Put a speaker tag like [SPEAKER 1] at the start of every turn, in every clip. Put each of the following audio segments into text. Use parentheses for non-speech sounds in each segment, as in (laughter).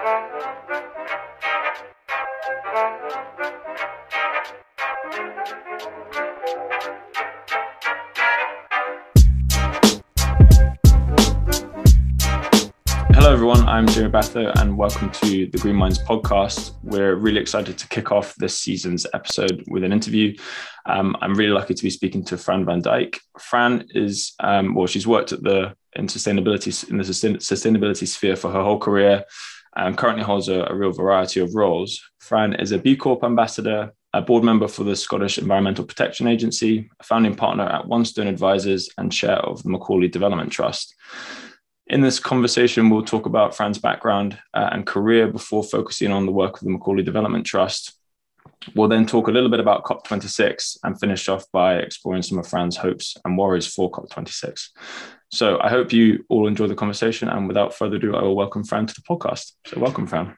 [SPEAKER 1] Hello, everyone. I'm Jeremy Batho, and welcome to the Green Minds podcast. We're really excited to kick off this season's episode with an interview. Um, I'm really lucky to be speaking to Fran van Dijk. Fran is, um, well, she's worked at the in sustainability in the sustainability sphere for her whole career, and currently holds a, a real variety of roles. Fran is a B Corp ambassador, a board member for the Scottish Environmental Protection Agency, a founding partner at One Stone Advisors, and chair of the Macaulay Development Trust. In this conversation, we'll talk about Fran's background uh, and career before focusing on the work of the Macaulay Development Trust. We'll then talk a little bit about COP26 and finish off by exploring some of Fran's hopes and worries for COP26. So I hope you all enjoy the conversation. And without further ado, I will welcome Fran to the podcast. So welcome, Fran.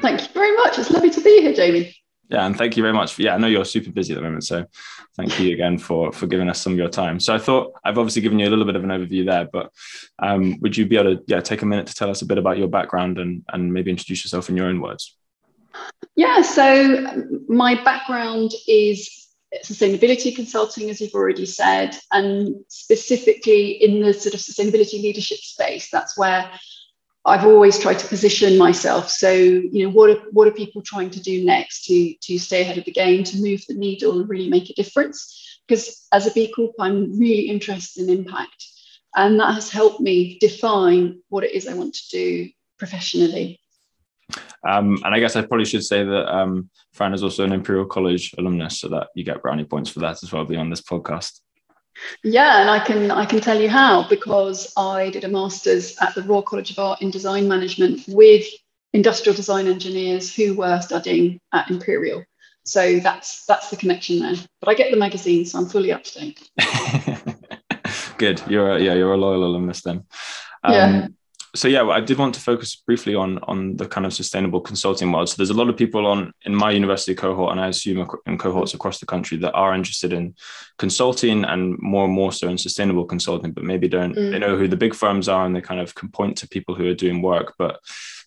[SPEAKER 2] Thank you very much. It's lovely to be here, Jamie.
[SPEAKER 1] Yeah, and thank you very much. Yeah, I know you're super busy at the moment, so thank you again for for giving us some of your time. So I thought I've obviously given you a little bit of an overview there, but um, would you be able to yeah take a minute to tell us a bit about your background and and maybe introduce yourself in your own words?
[SPEAKER 2] Yeah, so my background is sustainability consulting, as you've already said, and specifically in the sort of sustainability leadership space. That's where I've always tried to position myself. So, you know, what are, what are people trying to do next to, to stay ahead of the game, to move the needle and really make a difference? Because as a B Corp, I'm really interested in impact. And that has helped me define what it is I want to do professionally.
[SPEAKER 1] Um, and I guess I probably should say that um, Fran is also an Imperial College alumnus, so that you get brownie points for that as well, beyond this podcast.
[SPEAKER 2] Yeah, and I can I can tell you how because I did a master's at the Royal College of Art in Design Management with industrial design engineers who were studying at Imperial. So that's that's the connection there. But I get the magazine, so I'm fully up to date. (laughs)
[SPEAKER 1] Good. You're a, yeah, you're a loyal alumnus then. Um, yeah so yeah, I did want to focus briefly on on the kind of sustainable consulting world. So there's a lot of people on in my university cohort, and I assume in cohorts across the country that are interested in consulting and more and more so in sustainable consulting, but maybe don't mm. they know who the big firms are and they kind of can point to people who are doing work, but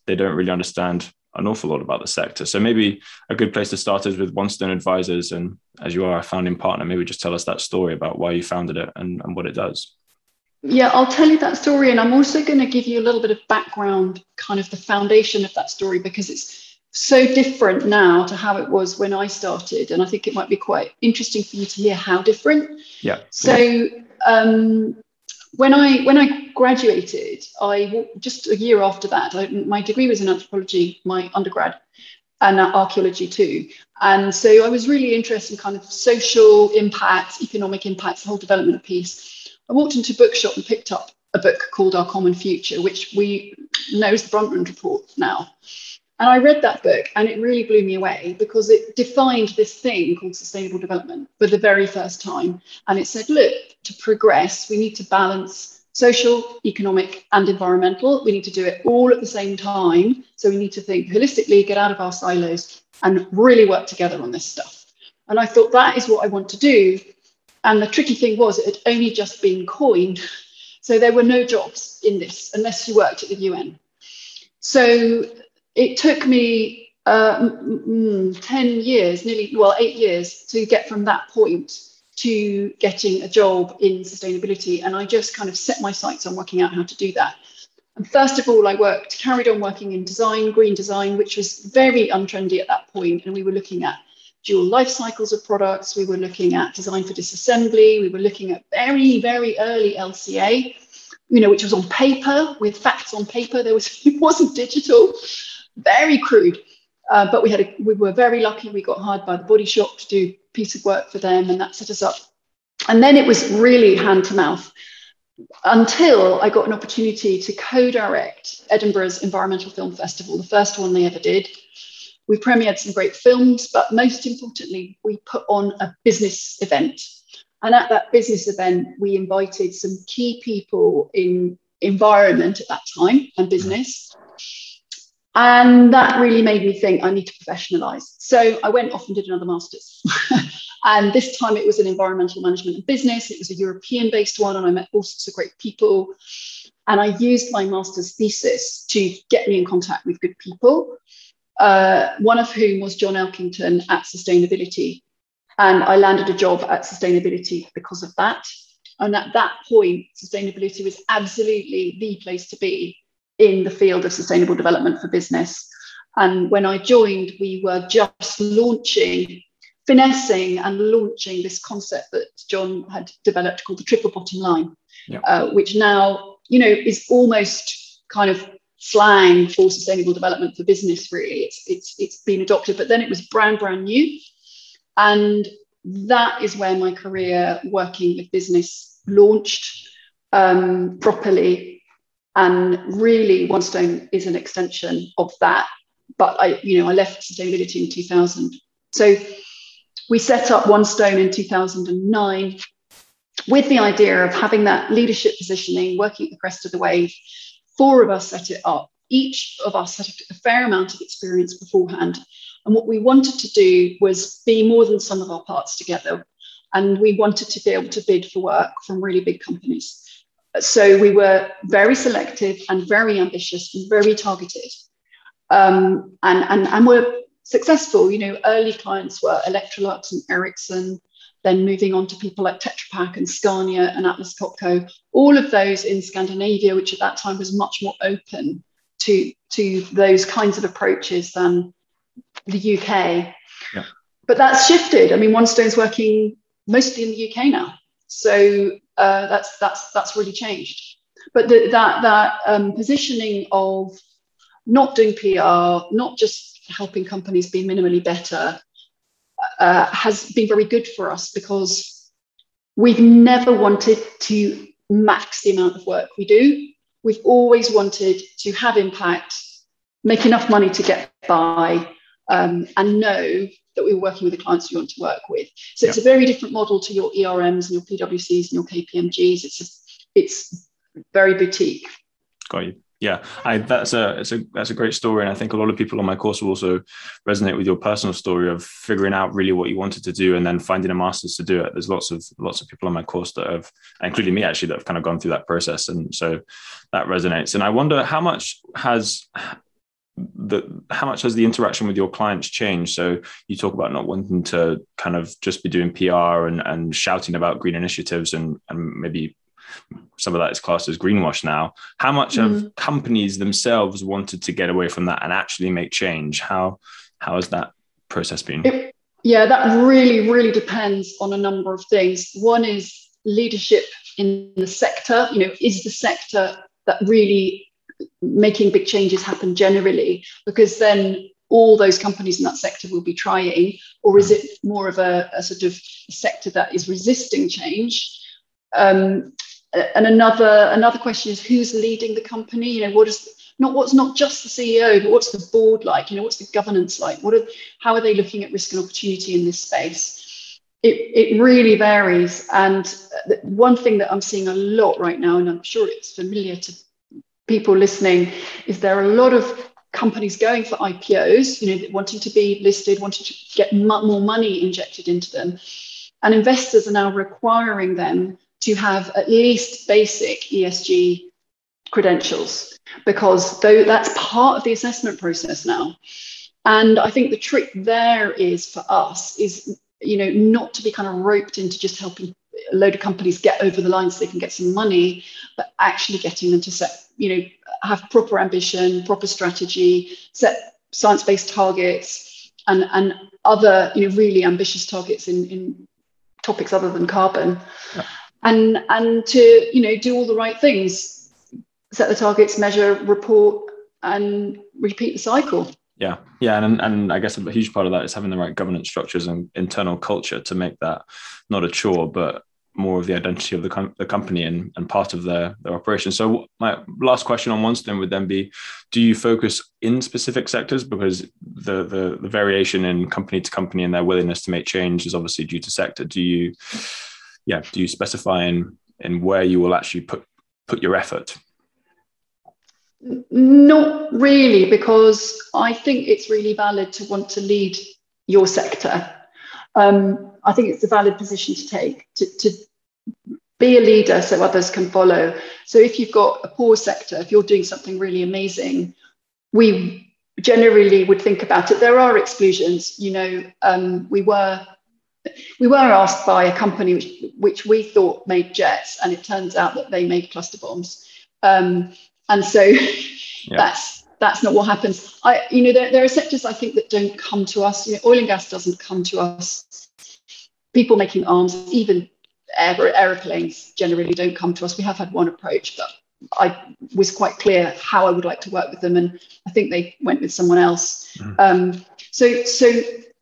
[SPEAKER 1] they don't really understand an awful lot about the sector. So maybe a good place to start is with One Stone Advisors, and as you are a founding partner, maybe just tell us that story about why you founded it and, and what it does.
[SPEAKER 2] Yeah, I'll tell you that story. And I'm also going to give you a little bit of background, kind of the foundation of that story, because it's so different now to how it was when I started. And I think it might be quite interesting for you to hear how different.
[SPEAKER 1] Yeah.
[SPEAKER 2] So um, when I when I graduated, I just a year after that, I, my degree was in anthropology, my undergrad, and archaeology too. And so I was really interested in kind of social impacts, economic impacts, the whole development piece. I walked into a bookshop and picked up a book called Our Common Future, which we know the Brundtland Report now. And I read that book and it really blew me away because it defined this thing called sustainable development for the very first time. And it said, look, to progress, we need to balance social, economic, and environmental. We need to do it all at the same time. So we need to think holistically, get out of our silos, and really work together on this stuff. And I thought that is what I want to do and the tricky thing was it had only just been coined. So there were no jobs in this unless you worked at the UN. So it took me uh, mm, 10 years, nearly, well, eight years to get from that point to getting a job in sustainability. And I just kind of set my sights on working out how to do that. And first of all, I worked, carried on working in design, green design, which was very untrendy at that point, And we were looking at dual life cycles of products. We were looking at design for disassembly. We were looking at very, very early LCA, you know, which was on paper with facts on paper. There was (laughs) it wasn't digital, very crude. Uh, but we had a, we were very lucky. We got hired by the Body Shop to do piece of work for them, and that set us up. And then it was really hand to mouth until I got an opportunity to co-direct Edinburgh's Environmental Film Festival, the first one they ever did. We premiered some great films, but most importantly, we put on a business event. And at that business event, we invited some key people in environment at that time and business. And that really made me think I need to professionalize. So I went off and did another master's. (laughs) And this time it was an environmental management and business. It was a European based one, and I met all sorts of great people. And I used my master's thesis to get me in contact with good people, uh, one of whom was John Elkington at Sustainability. And I landed a job at Sustainability because of that. And at that point, sustainability was absolutely the place to be in the field of sustainable development for business. And when I joined, we were just launching, finessing and launching this concept that John had developed called the triple bottom line, yeah. uh, which now, you know, is almost kind of slang for sustainable development for business, really. It's, it's, it's been adopted, but then it was brand, brand new. And that is where my career working with business launched um, properly. And really, One Stone is an extension of that. But I, you know, I left sustainability in 2000. So we set up One Stone in 2009 with the idea of having that leadership positioning, working at the crest of the wave. Four of us set it up. Each of us had a fair amount of experience beforehand. And what we wanted to do was be more than some of our parts together. And we wanted to be able to bid for work from really big companies. So we were very selective and very ambitious and very targeted. Um, and, and, and we're successful. You know, early clients were Electrolux and Ericsson, then moving on to people like Tetra Pak and Scania and Atlas Copco, all of those in Scandinavia, which at that time was much more open to, to those kinds of approaches than the UK. Yeah. But that's shifted. I mean, One Stone's working mostly in the UK now, so uh, that's that's that's really changed. But the, that that um, positioning of not doing PR, not just helping companies be minimally better, uh, has been very good for us because we've never wanted to max the amount of work we do. We've always wanted to have impact, make enough money to get by, um, and know that we're working with the clients we want to work with. So it's a very different model to your ERMs and your PwCs and your KPMGs. It's just, it's very boutique.
[SPEAKER 1] Got you. Yeah, I, that's a it's a that's a great story, and I think a lot of people on my course will also resonate with your personal story of figuring out really what you wanted to do and then finding a master's to do it. There's lots of lots of people on my course that have, including me actually, that have kind of gone through that process, and so that resonates. And I wonder how much has the how much has the interaction with your clients changed so you talk about not wanting to kind of just be doing pr and, and shouting about green initiatives and, and maybe some of that is classed as greenwash now. How much mm. have companies themselves wanted to get away from that and actually make change? How how has that process been? It,
[SPEAKER 2] yeah that really really depends on a number of things. One is leadership in the sector. You know is the sector that really making big changes happen generally? Because then all those companies in that sector will be trying. Or is it more of a, a sort of sector that is resisting change? Um, and another another question is who's leading the company? You know what is not what's not just the ceo but what's the board like? You know what's the governance like? What are how are they looking at risk and opportunity in this space? It, it really varies. And one thing that i'm seeing a lot right now and i'm sure it's familiar to people listening is there are a lot of companies going for IPOs, you know, wanting to be listed, wanting to get more money injected into them. And investors are now requiring them to have at least basic ESG credentials because though that's part of the assessment process now. And I think the trick there is for us is, you know, not to be kind of roped into just helping a load of companies get over the line so they can get some money, but actually getting them to set, you know, have proper ambition, proper strategy, set science-based targets, and and other, you know, really ambitious targets in in topics other than carbon, yeah. And and to you know do all the right things, set the targets, measure, report, and repeat the cycle.
[SPEAKER 1] Yeah, yeah, and and I guess a huge part of that is having the right governance structures and internal culture to make that not a chore, but more of the identity of the, com- the company and, and part of their, their operation. So my last question on OneStone would then be, do you focus in specific sectors? Because the, the, the variation in company to company and their willingness to make change is obviously due to sector. Do you, yeah, do you specify in, in where you will actually put, put your effort?
[SPEAKER 2] Not really, because I think it's really valid to want to lead your sector. Um, I think it's a valid position to take to, to be a leader so others can follow. So if you've got a poor sector, if you're doing something really amazing, we generally would think about it. There are exclusions. You know, um, we were we were asked by a company which, which we thought made jets, and it turns out that they made cluster bombs. Um, and so (laughs) yeah. that's that's not what happens. I, you know, there, there are sectors I think that don't come to us. You know, oil and gas doesn't come to us. People making arms, even aer- aeroplanes, generally don't come to us. We have had one approach, but I was quite clear how I would like to work with them, and I think they went with someone else. Mm. Um, so, so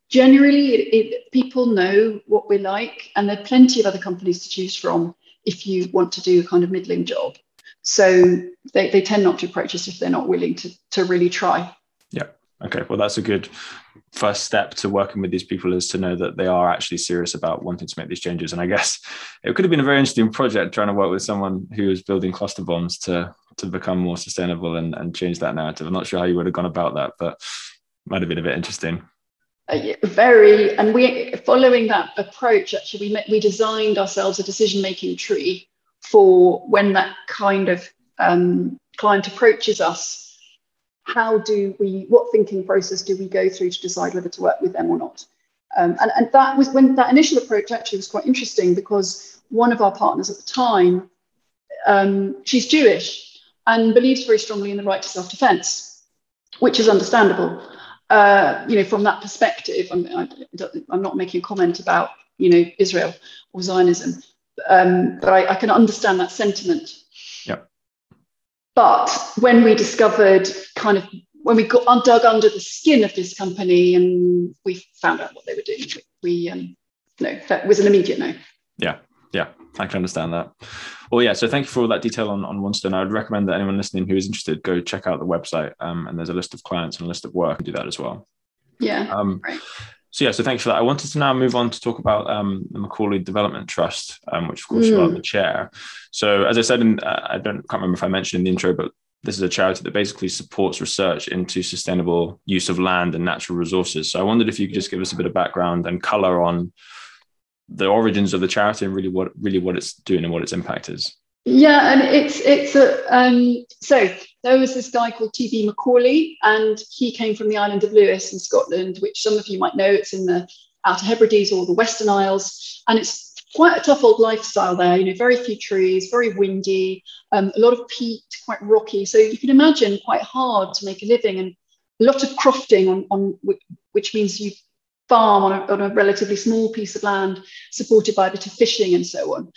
[SPEAKER 2] generally, it, it, people know what we're like, and there are plenty of other companies to choose from if you want to do a kind of middling job. So they, they tend not to approach us if they're not willing to to really try.
[SPEAKER 1] Yeah. Okay. Well, that's a good first step to working with these people is to know that they are actually serious about wanting to make these changes. And I guess it could have been a very interesting project trying to work with someone who was building cluster bombs to to become more sustainable and, and change that narrative. I'm not sure how you would have gone about that, but might have been a bit interesting.
[SPEAKER 2] Uh, very, and we following that approach. Actually, we we designed ourselves a decision making tree for when that kind of um, client approaches us how do we, what thinking process do we go through to decide whether to work with them or not? Um, and, and that was when that initial approach actually was quite interesting because one of our partners at the time, um, she's Jewish and believes very strongly in the right to self-defense, which is understandable. Uh, you know, from that perspective, I'm, I, am not making a comment about, you know, Israel or Zionism, um, but I, I can understand that sentiment. Yeah. But when we discovered kind of when we got dug under the skin of this company and we found out what they were doing, we um, no, that was an immediate no.
[SPEAKER 1] Yeah, yeah, I can understand that. Well, yeah. So thank you for all that detail on on OneStone. I would recommend that anyone listening who is interested go check out the website. Um, and there's a list of clients and a list of work and do that as well.
[SPEAKER 2] Yeah. Um, right.
[SPEAKER 1] So yeah, so thanks for that. I wanted to now move on to talk about um, the Macaulay Development Trust, um, which of course mm. you are the chair. So as I said, in, uh, I don't can't remember if I mentioned in the intro, but this is a charity that basically supports research into sustainable use of land and natural resources. So I wondered if you could just give us a bit of background and color on the origins of the charity and really what really what it's doing and what its impact is.
[SPEAKER 2] Yeah, and it's it's a um, so there was this guy called T.B. Macaulay, and he came from the island of Lewis in Scotland, which some of you might know. It's in the Outer Hebrides or the Western Isles, and it's quite a tough old lifestyle there. You know, very few trees, very windy, um, a lot of peat, quite rocky. So you can imagine quite hard to make a living, and a lot of crofting on, on which means you farm on a, on a relatively small piece of land, supported by a bit of fishing and so on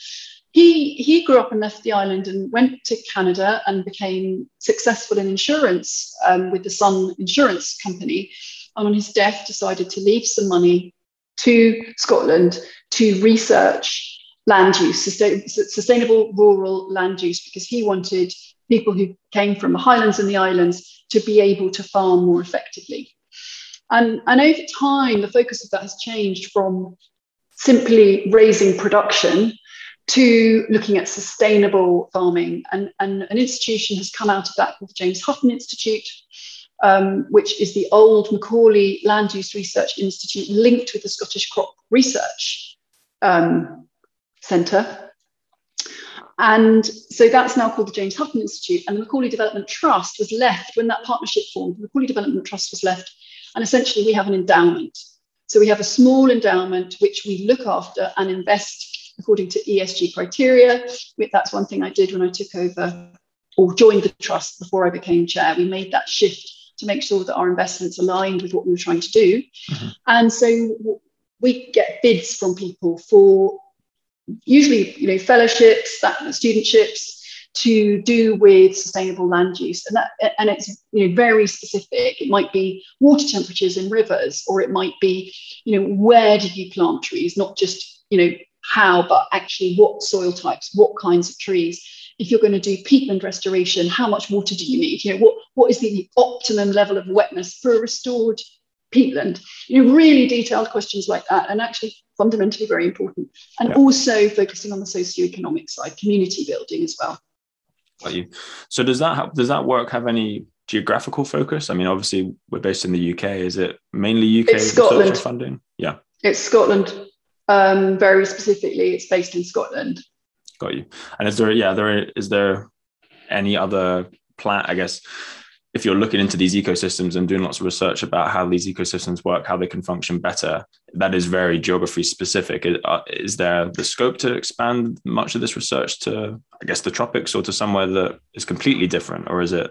[SPEAKER 2] he he grew up and left the island and went to Canada and became successful in insurance um, with the Sun Insurance Company. And on his death, decided to leave some money to Scotland to research land use, sustainable rural land use, because he wanted people who came from the highlands and the islands to be able to farm more effectively. And, and over time, the focus of that has changed from simply raising production to looking at sustainable farming. And, and an institution has come out of that called the James Hutton Institute, um, which is the old Macaulay Land Use Research Institute linked with the Scottish Crop Research um, Centre. And so that's now called the James Hutton Institute. And the Macaulay Development Trust was left when that partnership formed. The Macaulay Development Trust was left. And essentially, we have an endowment. So we have a small endowment which we look after and invest according to ESG criteria. That's one thing I did when I took over or joined the trust before I became chair. We made that shift to make sure that our investments aligned with what we were trying to do. Mm-hmm. And so we get bids from people for usually, you know, fellowships, that studentships to do with sustainable land use and that and it's you know very specific it might be water temperatures in rivers or it might be you know where do you plant trees not just you know how, but actually what soil types, what kinds of trees. If you're going to do peatland restoration, how much water do you need? You know, what, what is the optimum level of wetness for a restored peatland? You know, really detailed questions like that, and actually fundamentally very important. And yeah. also focusing on the socio-economic side, community building as well.
[SPEAKER 1] Got you. So does that have, does that work have any geographical focus? I mean, obviously we're based in the UK. Is it mainly UK
[SPEAKER 2] Scotland
[SPEAKER 1] funding? Yeah,
[SPEAKER 2] it's Scotland Um, very specifically, it's based in Scotland.
[SPEAKER 1] Got you. And is there, yeah, there is there any other plan? I guess if you're looking into these ecosystems and doing lots of research about how these ecosystems work, how they can function better, that is very geography specific. Uh, is there the scope to expand much of this research to, I guess, the tropics or to somewhere that is completely different, or is it?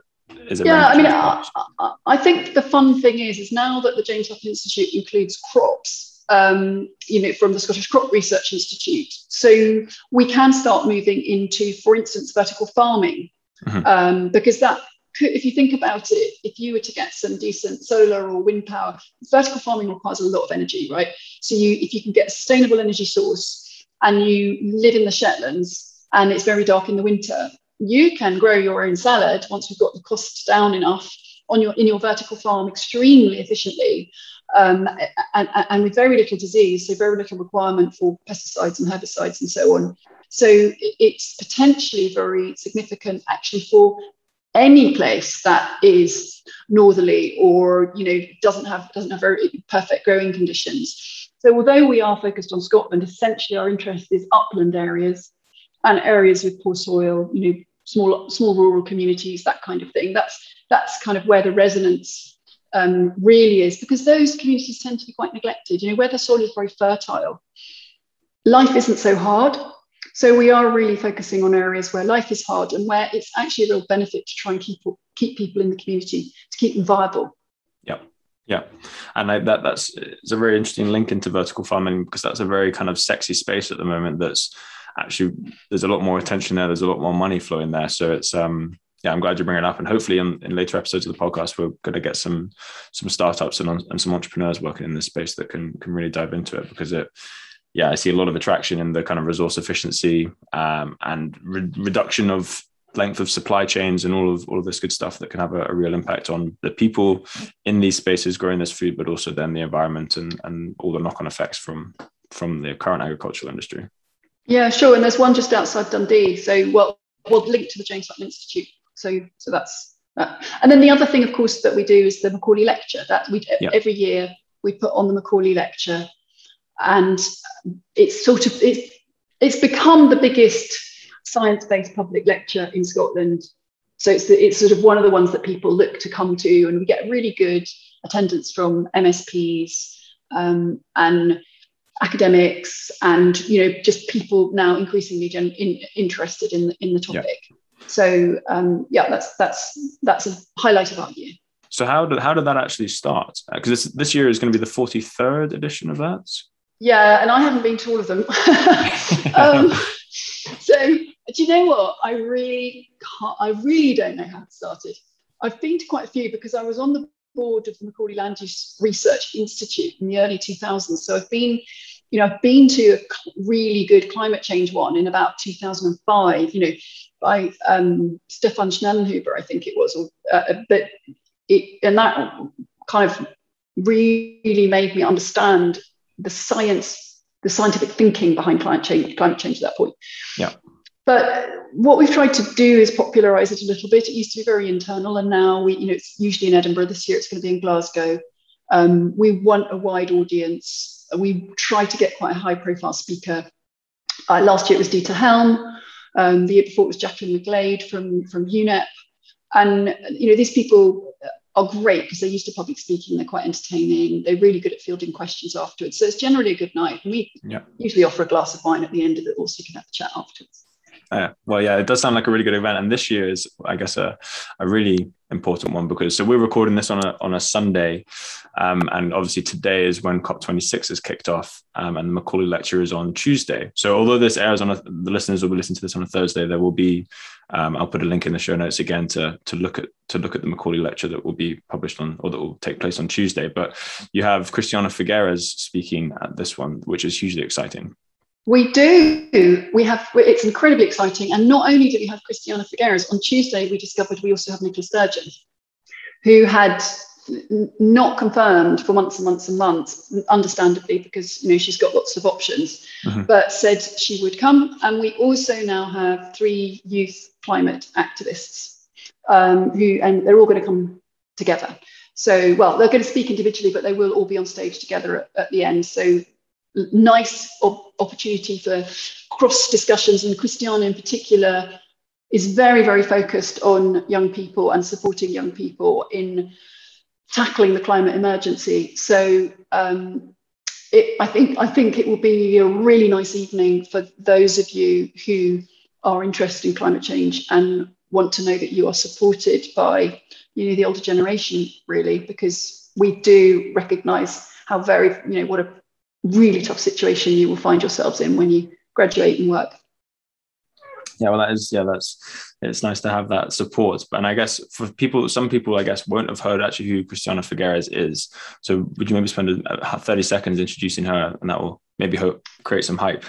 [SPEAKER 1] Is it
[SPEAKER 2] yeah, I mean, I, I, think the fun thing is, is now that the James Hutton Institute includes crops, um, you know, from the Scottish Crop Research Institute, so we can start moving into, for instance, vertical farming, mm-hmm. um, because that if you think about it, if you were to get some decent solar or wind power, vertical farming requires a lot of energy, right? So you, if you can get a sustainable energy source and you live in the Shetlands and it's very dark in the winter, you can grow your own salad once we've got the cost down enough on your in your vertical farm extremely efficiently um, and, and, with very little disease, so very little requirement for pesticides and herbicides and so on. So it's potentially very significant actually for any place that is northerly or you know doesn't have doesn't have very perfect growing conditions. So although we are focused on Scotland, essentially our interest is upland areas and areas with poor soil, you know, small small rural communities, that kind of thing. That's that's kind of where the resonance um, really is because those communities tend to be quite neglected. You know, where the soil is very fertile, life isn't so hard so we are really focusing on areas where life is hard and where it's actually a real benefit to try and keep keep people in the community to keep them viable.
[SPEAKER 1] Yeah. Yeah, and I, that that's it's a very interesting link into vertical farming because that's a very kind of sexy space at the moment. That's actually there's a lot more attention there. There's a lot more money flowing there. So it's um yeah, I'm glad you bring it up. And hopefully, in, in later episodes of the podcast, we're going to get some some startups and, and some entrepreneurs working in this space that can can really dive into it because it yeah, I see a lot of attraction in the kind of resource efficiency um, and re- reduction of length of supply chains and all of all of this good stuff that can have a, a, real impact on the people in these spaces growing this food, but also then the environment and and all the knock-on effects from from the current agricultural industry.
[SPEAKER 2] Yeah, sure. And there's one just outside Dundee. So well, we'll link to the James Hutton Institute. So so that's that. And then the other thing, of course, that we do is the Macaulay Lecture. That we yeah. every year we put on the Macaulay Lecture and it's sort of it's, it's become the biggest science-based public lecture in Scotland. So it's it's sort of one of the ones that people look to come to, and we get really good attendance from MSPs um, and academics, and you know just people now increasingly gen- in, interested in in the topic. Yeah. So um, yeah, that's that's that's a highlight of our year.
[SPEAKER 1] So how did how did that actually start? Because this this year is going to be the forty third edition of that.
[SPEAKER 2] Yeah, and I haven't been to all of them. (laughs) um, so do you know what? I really can't, I really don't know how it started. I've been to quite a few because I was on the board of the Macaulay Land Use Research Institute in the early 2000s. So I've been, you know, I've been to a really good climate change one in about 2005. You know, by um, Stefan Schellnhuber, I think it was. Or, uh, but it and that kind of really made me understand the science, the scientific thinking behind climate change, climate change at that point.
[SPEAKER 1] Yeah.
[SPEAKER 2] But what we've tried to do is popularize it a little bit. It used to be very internal, and now we, you know, it's usually in Edinburgh. This year, it's going to be in Glasgow. Um, we want a wide audience. We try to get quite a high-profile speaker. Uh, last year it was Dieter Helm. Um, the year before it was Jacqueline McGlade from from UNEP. And you know, these people are great because they're used to public speaking. They're quite entertaining. They're really good at fielding questions afterwards. So it's generally a good night. And we yeah. usually offer a glass of wine at the end of it, also you can have a chat afterwards.
[SPEAKER 1] Uh, well, yeah, it does sound like a really good event, and this year is, I guess, a, a really important one because so we're recording this on a on a Sunday, um, and obviously today is when COP26 is kicked off, um, and the Macaulay lecture is on Tuesday. So although this airs on a, the listeners will be listening to this on a Thursday, there will be, um, I'll put a link in the show notes again to to look at to look at the Macaulay lecture that will be published on or that will take place on Tuesday. But you have Christiana Figueres speaking at this one, which is hugely exciting.
[SPEAKER 2] We do. We have. It's incredibly exciting. And not only do we have Christiana Figueres on Tuesday, we discovered we also have Nicola Sturgeon, who had not confirmed for months and months and months, understandably because you know she's got lots of options, mm-hmm. but said she would come. And we also now have three youth climate activists um, who, and they're all going to come together. So, well, they're going to speak individually, but they will all be on stage together at, at the end. So nice op- opportunity for cross discussions, and Christiana in particular is very, very focused on young people and supporting young people in tackling the climate emergency. So um, it, I think I think it will be a really nice evening for those of you who are interested in climate change and want to know that you are supported by you know the older generation really because we do recognize how very you know what a really tough situation you will find yourselves in when you graduate and work.
[SPEAKER 1] Yeah well that is yeah that's it's nice to have that support. And i guess for people some people i guess won't have heard actually who christiana figueres is. So would you maybe spend 30 seconds introducing her and that will maybe hope create some hype?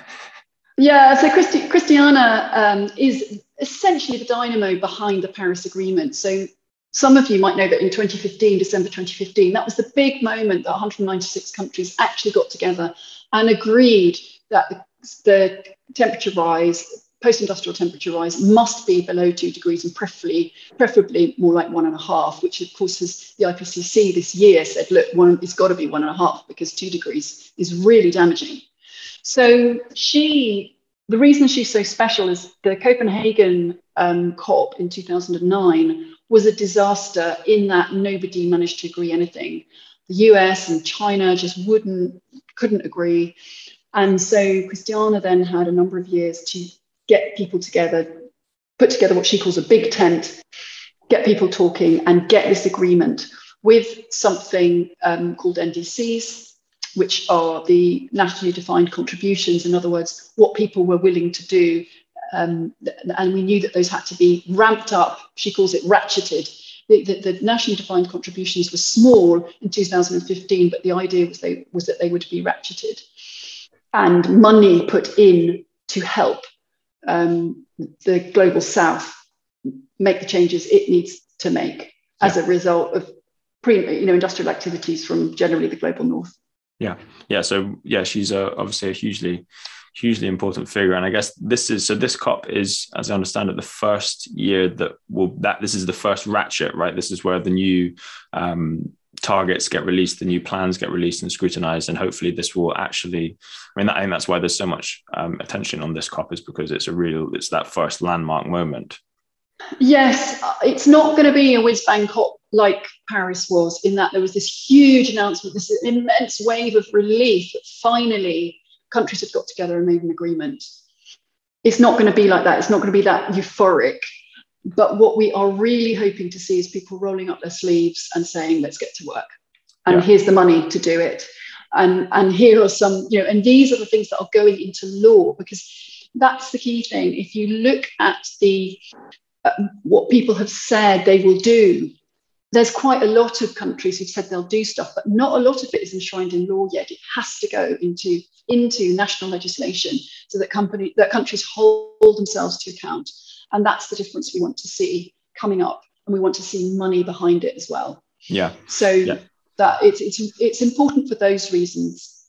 [SPEAKER 2] Yeah so Christi- christiana um, is essentially the dynamo behind the paris agreement. So some of you might know that in 2015, December 2015, that was the big moment that 196 countries actually got together and agreed that the, temperature rise, post-industrial temperature rise, must be below two degrees and preferably, preferably more like one and a half, which of course has the IPCC this year said, look, one, it's got to be one and a half because two degrees is really damaging. So she, the reason she's so special is the Copenhagen um, COP in 2009 was a disaster in that nobody managed to agree anything. The US and China just wouldn't, couldn't agree. And so Christiana then had a number of years to get people together, put together what she calls a big tent, get people talking and get this agreement with something um, called NDCs, which are the nationally defined contributions. In other words, what people were willing to do um, and we knew that those had to be ramped up. She calls it ratcheted. The, the, the, nationally defined contributions were small in 2015, but the idea was, they, was that they would be ratcheted and money put in to help um, the global south make the changes it needs to make as a result of pre, you know, industrial activities from generally the global north.
[SPEAKER 1] Yeah, yeah. So yeah, she's a, obviously a hugely hugely important figure. And I guess this is so this COP is, as I understand it, the first year that will that this is the first ratchet, right? This is where the new um, targets get released, the new plans get released and scrutinized, and hopefully this will actually. I mean, I think that's why there's so much um, attention on this COP is because it's a real, it's that first landmark moment.
[SPEAKER 2] Yes, it's not going to be a whiz bang COP like Paris was, in that there was this huge announcement, this immense wave of relief that finally countries have got together and made an agreement. It's not going to be like that. It's not going to be that euphoric. But what we are really hoping to see is people rolling up their sleeves and saying, let's get to work. And yeah. here's the money to do it. And, and here are some, you know, and these are the things that are going into law because that's the key thing. If you look at the uh, Um, what people have said they will do there's quite a lot of countries who've said they'll do stuff, but not a lot of it is enshrined in law yet. It has to go into, into national legislation so that company that countries hold themselves to account. And that's the difference we want to see coming up. And we want to see money behind it as well.
[SPEAKER 1] Yeah.
[SPEAKER 2] So yeah. that it's it's it's important for those reasons.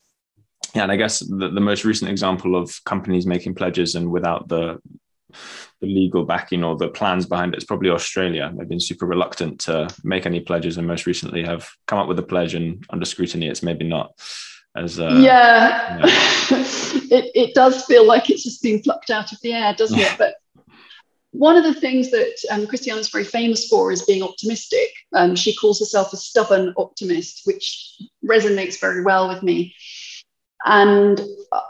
[SPEAKER 1] Yeah, and I guess the, the most recent example of companies making pledges and without the the legal backing or the plans behind it is probably Australia. They've been super reluctant to make any pledges, and most recently have come up with a pledge, and under scrutiny, it's maybe not as uh,
[SPEAKER 2] yeah. yeah. (laughs) it it does feel like it's just being plucked out of the air, doesn't it? (laughs) But one of the things that um, Christiana is very famous for is being optimistic. Um, she calls herself a stubborn optimist, which resonates very well with me. And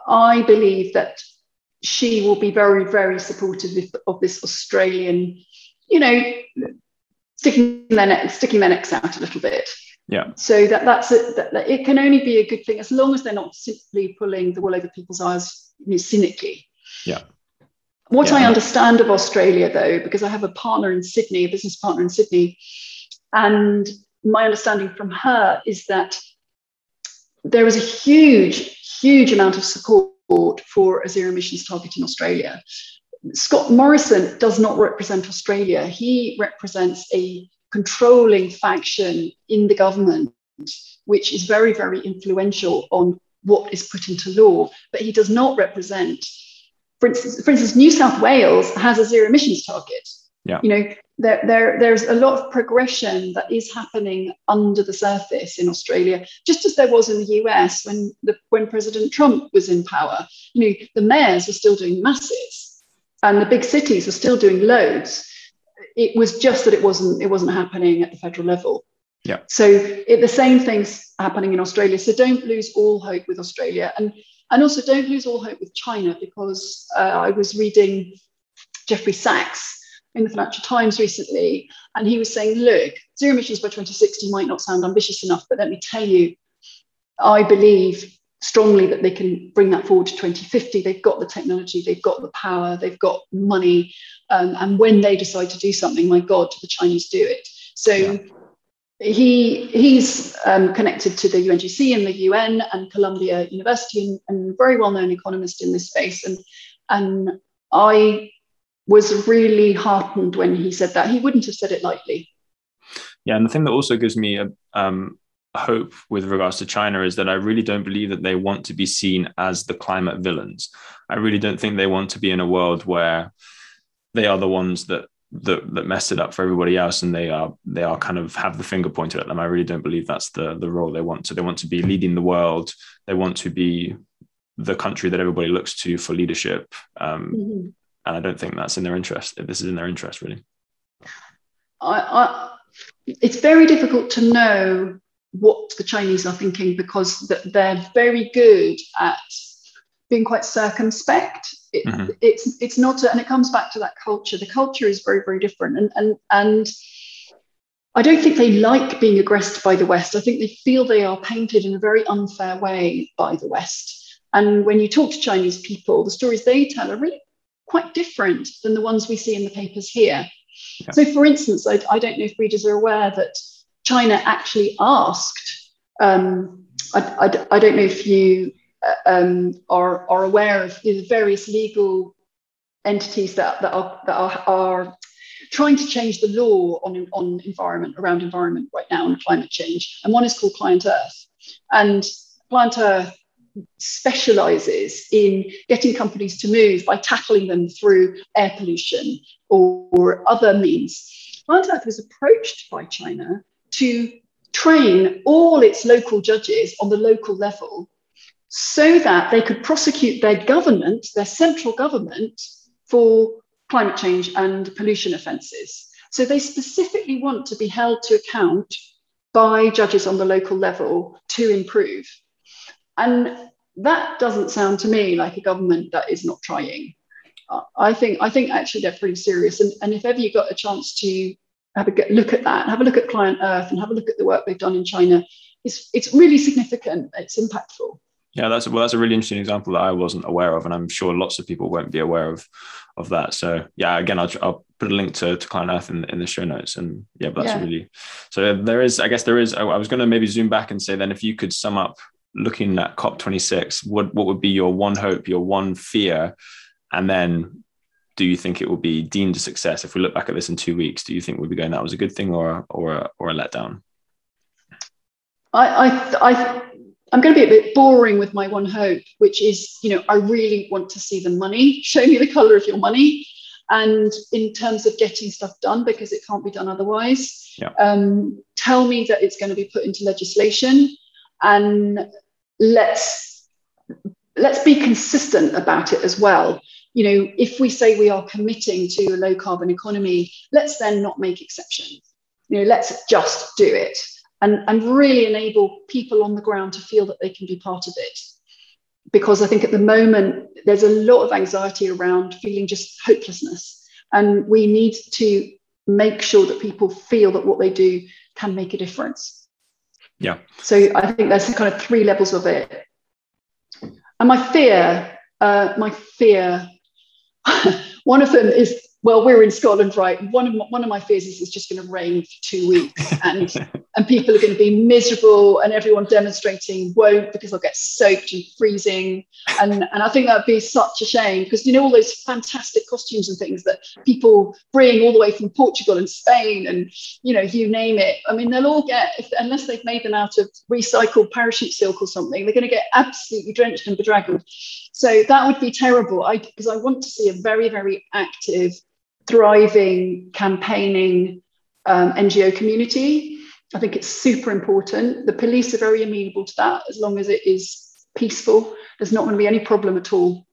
[SPEAKER 2] I believe that she will be very, very supportive of this Australian, you know, sticking their neck, sticking their necks out a little bit.
[SPEAKER 1] Yeah.
[SPEAKER 2] So that that's a, that, that it can only be a good thing as long as they're not simply pulling the wool over people's eyes you know, cynically.
[SPEAKER 1] Yeah.
[SPEAKER 2] What
[SPEAKER 1] yeah.
[SPEAKER 2] I understand of Australia, though, because I have a partner in Sydney, a business partner in Sydney, and my understanding from her is that there is a huge, huge amount of support for a zero emissions target in Australia. Scott Morrison does not represent Australia. He represents a controlling faction in the government, which is very, very influential on what is put into law. But he does not represent, for instance, for instance New South Wales has a zero emissions target.
[SPEAKER 1] Yeah.
[SPEAKER 2] You know, there, there, there's a lot of progression that is happening under the surface in Australia, just as there was in the US when the, when President Trump was in power. You know, the mayors were still doing masses, and the big cities were still doing loads. It was just that it wasn't it wasn't happening at the federal level.
[SPEAKER 1] Yeah.
[SPEAKER 2] So it, the same thing's happening in Australia. So don't lose all hope with Australia, and and also don't lose all hope with China because uh, I was reading Jeffrey Sachs in the Financial Times recently, and he was saying, look, zero emissions by 2060 might not sound ambitious enough, but let me tell you, I believe strongly that they can bring that forward to 2050. They've got the technology, they've got the power, they've got money. Um, and when they decide to do something, my God, the Chinese do it. So yeah. he he's um, connected to the UNGC and the UN and Columbia University and, and very well-known economist in this space. And and I was really heartened when he said that. He wouldn't have said it lightly.
[SPEAKER 1] Yeah, and the thing that also gives me a um, hope with regards to China is that I really don't believe that they want to be seen as the climate villains. I really don't think they want to be in a world where they are the ones that that that messed it up for everybody else and they are they are kind of have the finger pointed at them. I really don't believe that's the the role they want. So they want to be leading the world. They want to be the country that everybody looks to for leadership. Um, mm-hmm and I don't think that's in their interest. If this is in their interest, really.
[SPEAKER 2] I, I, it's very difficult to know what the Chinese are thinking because they're very good at being quite circumspect. It, mm-hmm. It's it's not, a, and it comes back to that culture. The culture is very very different, and and and. I don't think they like being aggressed by the West. I think they feel they are painted in a very unfair way by the West. And when you talk to Chinese people, the stories they tell are really quite different than the ones we see in the papers here. Yeah. So, for instance, I, I, don't know if readers are aware that China actually asked, um, I, I, I, don't know if you uh, um, are, are aware of the various legal entities that, that, are, that are, are trying to change the law on, on environment, around environment right now and climate change. And one is called Client Earth. And Client Earth specializes in getting companies to move by tackling them through air pollution or, or other means. Client Earth was approached by China to train all its local judges on the local level so that they could prosecute their government, their central government, for climate change and pollution offences. So they specifically want to be held to account by judges on the local level to improve. And that doesn't sound to me like a government that is not trying. I think I think actually they're pretty serious. And, and if ever you got a chance to have a look at that, have a look at Client Earth, and have a look at the work they've done in China, it's it's really significant. It's impactful.
[SPEAKER 1] Yeah, that's well, that's a really interesting example that I wasn't aware of, and I'm sure lots of people won't be aware of of that. So yeah, again, I'll, I'll put a link to, to Client Earth in, in the show notes, and yeah, but that's yeah. really so. There is, I guess, there is. I was going to maybe zoom back and say then if you could sum up looking at COP26, what what would be your one hope, your one fear, and then do you think it will be deemed a success? If we look back at this in two weeks, do you think we'll be going that was a good thing or or or a letdown?
[SPEAKER 2] I I, I I'm going to be a bit boring with my one hope, which is, you know, I really want to see the money. (laughs) Show me the color of your money. And in terms of getting stuff done, because it can't be done otherwise, yeah. um, tell me that it's going to be put into legislation and let's let's be consistent about it as well. You know if we say we are committing to a low carbon economy let's then not make exceptions. You know let's just do it and and really enable people on the ground to feel that they can be part of it. Because i think at the moment there's a lot of anxiety around feeling just hopelessness. And we need to make sure that people feel that what they do can make a difference
[SPEAKER 1] yeah.
[SPEAKER 2] So I think there's kind of three levels of it. And my fear, uh, my fear, (laughs) one of them is well, we're in Scotland, right? One of my, one of my fears is it's just going to rain for two weeks, and (laughs) and people are going to be miserable, and everyone demonstrating won't because they'll get soaked and freezing, and and I think that'd be such a shame because you know all those fantastic costumes and things that people bring all the way from Portugal and Spain, and you know you name it. I mean, they'll all get if, unless they've made them out of recycled parachute silk or something, they're going to get absolutely drenched and bedraggled. So that would be terrible. I because I want to see a very very active thriving campaigning um, NGO community. I think it's super important. The police are very amenable to that as long as it is peaceful. There's not going to be any problem at all.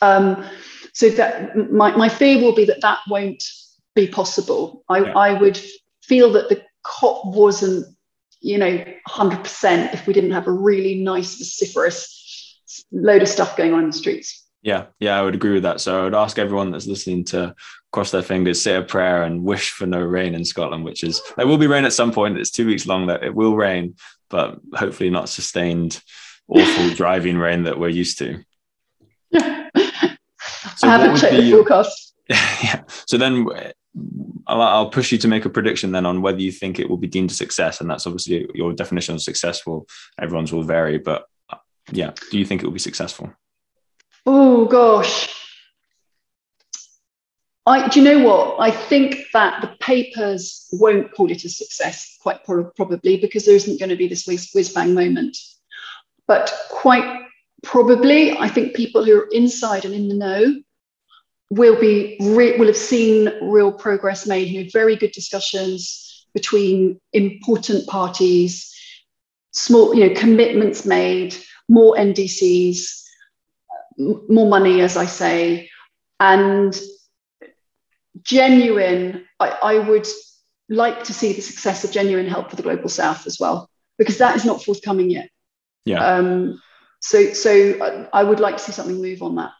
[SPEAKER 2] Um, so that my, my fear will be that that won't be possible. I, yeah. I would feel that the COP wasn't, you know, 100% if we didn't have a really nice, vociferous load of stuff going on in the streets.
[SPEAKER 1] Yeah, yeah, I would agree with that. So I would ask everyone that's listening to cross their fingers, say a prayer, and wish for no rain in Scotland, which is there will be rain at some point. It's two weeks long that it will rain, but hopefully not sustained, awful (laughs) driving rain that we're used to.
[SPEAKER 2] Yeah. (laughs) So I haven't checked the forecast. (laughs)
[SPEAKER 1] yeah. So then I'll, I'll, push you to make a prediction then on whether you think it will be deemed a success, and that's obviously your definition of successful. Everyone's will vary, but yeah, do you think it will be successful?
[SPEAKER 2] Oh gosh. I, do you know what? I think that the papers won't call it a success, quite probably, because there isn't going to be this whiz, whiz bang moment. But quite probably, I think people who are inside and in the know will be re- will have seen real progress made. You know, very good discussions between important parties, small, you know, commitments made, more NDCs, more money, as I say, and genuine. I, I would like to see the success of genuine help for the global south as well, because that is not forthcoming yet.
[SPEAKER 1] Yeah.
[SPEAKER 2] Um, so, so I would like to see something move on that.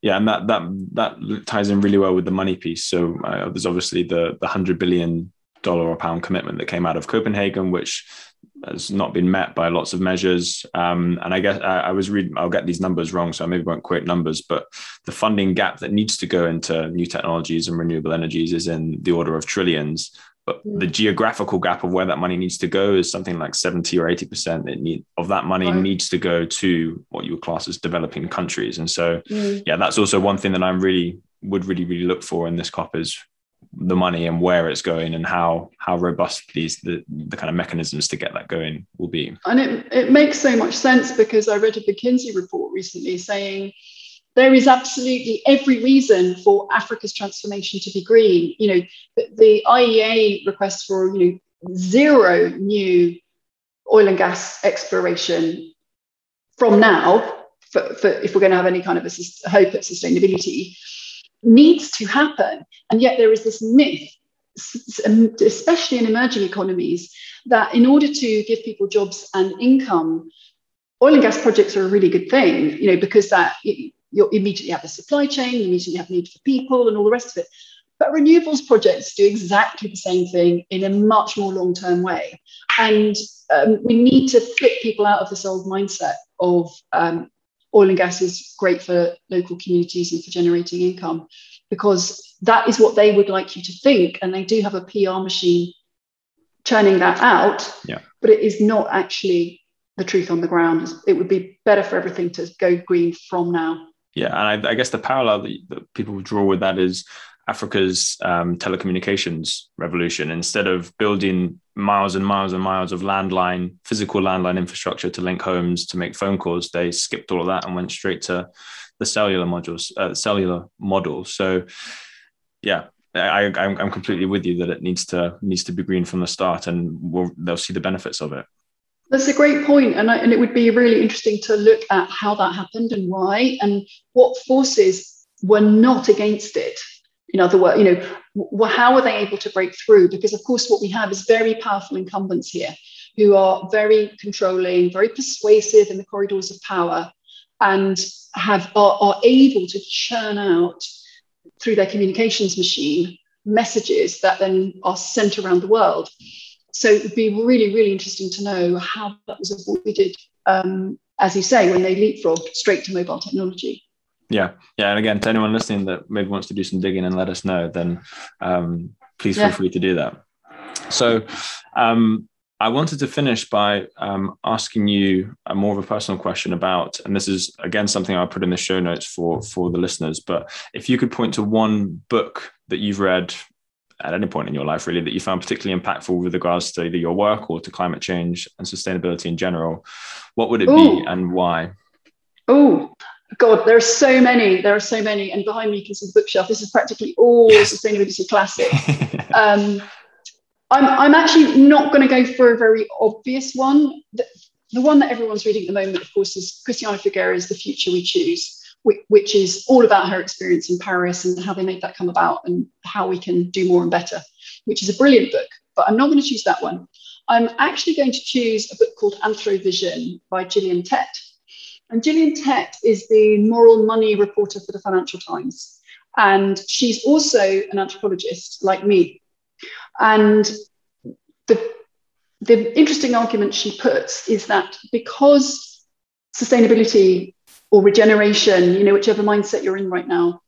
[SPEAKER 1] Yeah, and that that that ties in really well with the money piece. So uh, there's obviously the the hundred billion dollar or pound commitment that came out of Copenhagen, which has not been met by lots of measures. Um, and I guess I, I, was reading, I'll get these numbers wrong, so I maybe won't quote numbers, but the funding gap that needs to go into new technologies and renewable energies is in the order of trillions. But mm. the geographical gap of where that money needs to go is something like 70 or 80% it need, of that money right. needs to go to what you would class as developing countries. And so, mm. yeah, that's also one thing that I'm really would really, really look for in this COP is the money and where it's going and how how robust these the, the kind of mechanisms to get that going will be.
[SPEAKER 2] And it, it makes so much sense because i read a mckinsey report recently saying there is absolutely every reason for africa's transformation to be green. You know the, the iea requests for you know zero new oil and gas exploration from now for, for if we're going to have any kind of a hope at sustainability needs to happen. And yet there is this myth, especially in emerging economies, that in order to give people jobs and income, oil and gas projects are a really good thing, you know, because that you immediately have a supply chain, you immediately have need for people and all the rest of it. But renewables projects do exactly the same thing in a much more long term way. And um, we need to flip people out of this old mindset of um, oil and gas is great for local communities and for generating income because that is what they would like you to think. And they do have a PR machine churning that out,
[SPEAKER 1] yeah.
[SPEAKER 2] but it is not actually the truth on the ground. It would be better for everything to go green from now.
[SPEAKER 1] Yeah, and I, I guess the parallel that, people draw with that is Africa's um, telecommunications revolution. Instead of building miles and miles and miles of landline, physical landline infrastructure to link homes to make phone calls, they skipped all of that and went straight to the cellular modules, uh, cellular model. So, yeah, I, I'm, I'm completely with you that it needs to needs to be green from the start, and we'll, they'll see the benefits of it.
[SPEAKER 2] That's a great point, and I, and it would be really interesting to look at how that happened and why, and what forces were not against it in other words, you know, how are they able to break through? Because of course, what we have is very powerful incumbents here who are very controlling, very persuasive in the corridors of power, and have are, are able to churn out through their communications machine messages that then are sent around the world. So it would be really, really interesting to know how that was avoided, um, as you say, when they leapfrog straight to mobile technology.
[SPEAKER 1] Yeah, yeah, and again, to anyone listening that maybe wants to do some digging and let us know, then um, please yeah. feel free to do that. So, um, I wanted to finish by um, asking you a more of a personal question about, and this is again something I'll put in the show notes for for the listeners. But if you could point to one book that you've read at any point in your life, really, that you found particularly impactful with regards to either your work or to climate change and sustainability in general, what would it Ooh. be and why?
[SPEAKER 2] Oh, God, there are so many. There are so many. And behind me, you can see the bookshelf. This is practically all sustainability classics. (laughs) um, I'm, I'm actually not going to go for a very obvious one. The, the one that everyone's reading at the moment, of course, is Christiana Figueres' The Future We Choose, which, which is all about her experience in Paris and how they made that come about and how we can do more and better, which is a brilliant book. But I'm not going to choose that one. I'm actually going to choose a book called Anthrovision by Gillian Tett. And Gillian Tett is the moral money reporter for the Financial Times. And she's also an anthropologist like me. And the, the interesting argument she puts is that because sustainability or regeneration, you know, whichever mindset you're in right now,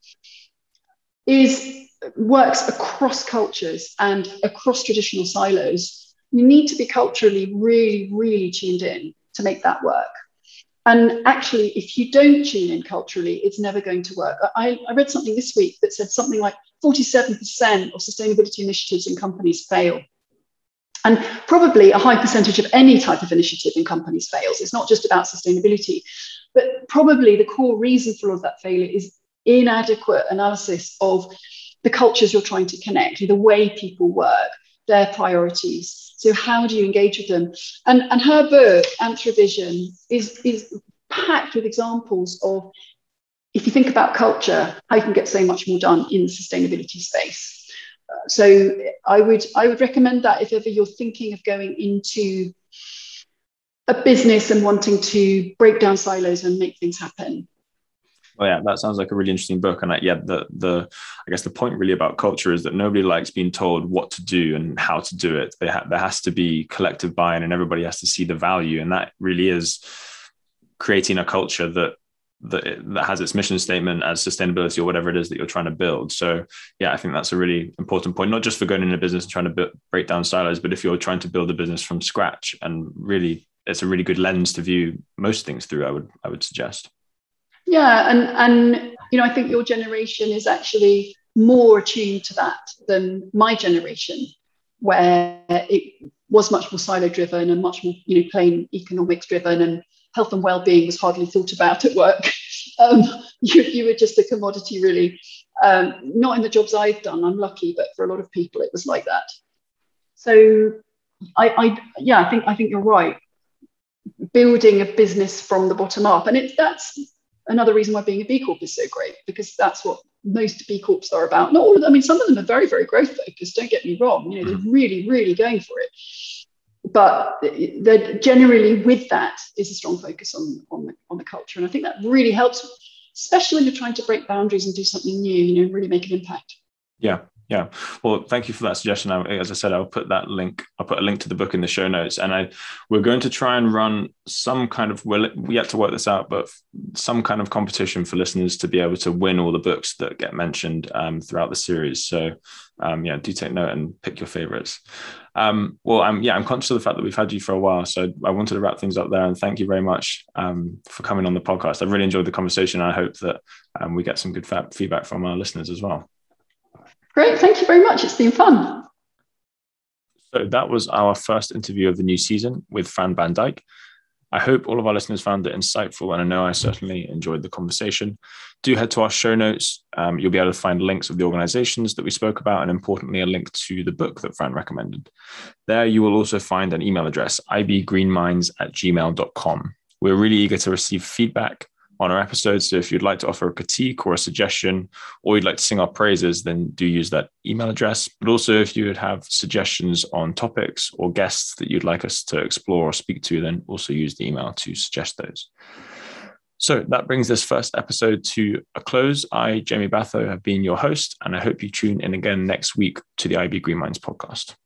[SPEAKER 2] is works across cultures and across traditional silos, you need to be culturally really, really tuned in to make that work. And actually, if you don't tune in culturally, it's never going to work. I, I read something this week that said something like 47% of sustainability initiatives in companies fail. And probably a high percentage of any type of initiative in companies fails. It's not just about sustainability, but probably the core reason for all of that failure is inadequate analysis of the cultures you're trying to connect, the way people work, their priorities. So how do you engage with them? And, and her book, Anthrovision, is, is packed with examples of if you think about culture, how you can get so much more done in the sustainability space. Uh, so I would I would recommend that if ever you're thinking of going into a business and wanting to break down silos and make things happen.
[SPEAKER 1] Well, yeah, that sounds like a really interesting book. And yeah, the the I guess the point really about culture is that nobody likes being told what to do and how to do it. Ha- there has to be collective buy-in, and everybody has to see the value. And that really is creating a culture that that, that has its mission statement as sustainability or whatever it is that you're trying to build. So yeah, I think that's a really important point, not just for going into business and trying to break down silos, but if you're trying to build a business from scratch and really it's a really good lens to view most things through. I would I would suggest.
[SPEAKER 2] Yeah, and and you know I think your generation is actually more attuned to that than my generation, where it was much more silo driven and much more you know plain economics driven and health and well-being was hardly thought about at work. (laughs) Um, you, you were just a commodity really. Um, not in the jobs I've done, I'm lucky, but for a lot of people it was like that. So I, I yeah, I think I think you're right building a business from the bottom up. And it's that's another reason why being a B Corp is so great, because that's what most B Corps are about. Not all of them, I mean, some of them are very, very growth focused, don't get me wrong. You know, they're mm. really, really going for it. But that generally with that is a strong focus on, on, the, on the culture. And I think that really helps, especially when you're trying to break boundaries and do something new, you know, really make an impact.
[SPEAKER 1] Yeah, yeah. Well, thank you for that suggestion. I, as I said, I'll put that link. I'll put a link to the book in the show notes, and I we're going to try and run some kind of. We're yet to work this out, but some kind of competition for listeners to be able to win all the books that get mentioned um, throughout the series. So, um, yeah, do take note and pick your favorites. Um, well, I'm yeah, I'm conscious of the fact that we've had you for a while, so I wanted to wrap things up there. And thank you very much um, for coming on the podcast. I really enjoyed the conversation. I hope that um, we get some good feedback from our listeners as well.
[SPEAKER 2] Great. Thank you very much. It's been fun.
[SPEAKER 1] So that was our first interview of the new season with Fran Van Dijk. I hope all of our listeners found it insightful, and I know I certainly enjoyed the conversation. Do head to our show notes. Um, you'll be able to find links of the organizations that we spoke about, and importantly, a link to the book that Fran recommended. There, you will also find an email address, ibgreenminds at gmail.com. We're really eager to receive feedback on our episodes. So if you'd like to offer a critique or a suggestion, or you'd like to sing our praises, then do use that email address. But also, if you would have suggestions on topics or guests that you'd like us to explore or speak to, then also use the email to suggest those. So that brings this first episode to a close. I, Jamie Batho, have been your host, and I hope you tune in again next week to the IB Green Minds podcast.